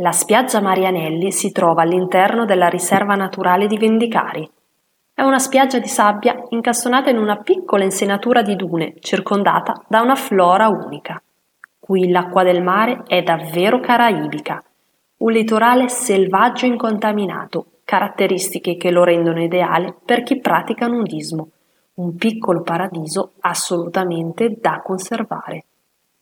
La spiaggia Marianelli si trova all'interno della riserva naturale di Vendicari. È una spiaggia di sabbia incastonata in una piccola insenatura di dune circondata da una flora unica. Qui l'acqua del mare è davvero caraibica, un litorale selvaggio e incontaminato, caratteristiche che lo rendono ideale per chi pratica nudismo, un piccolo paradiso assolutamente da conservare.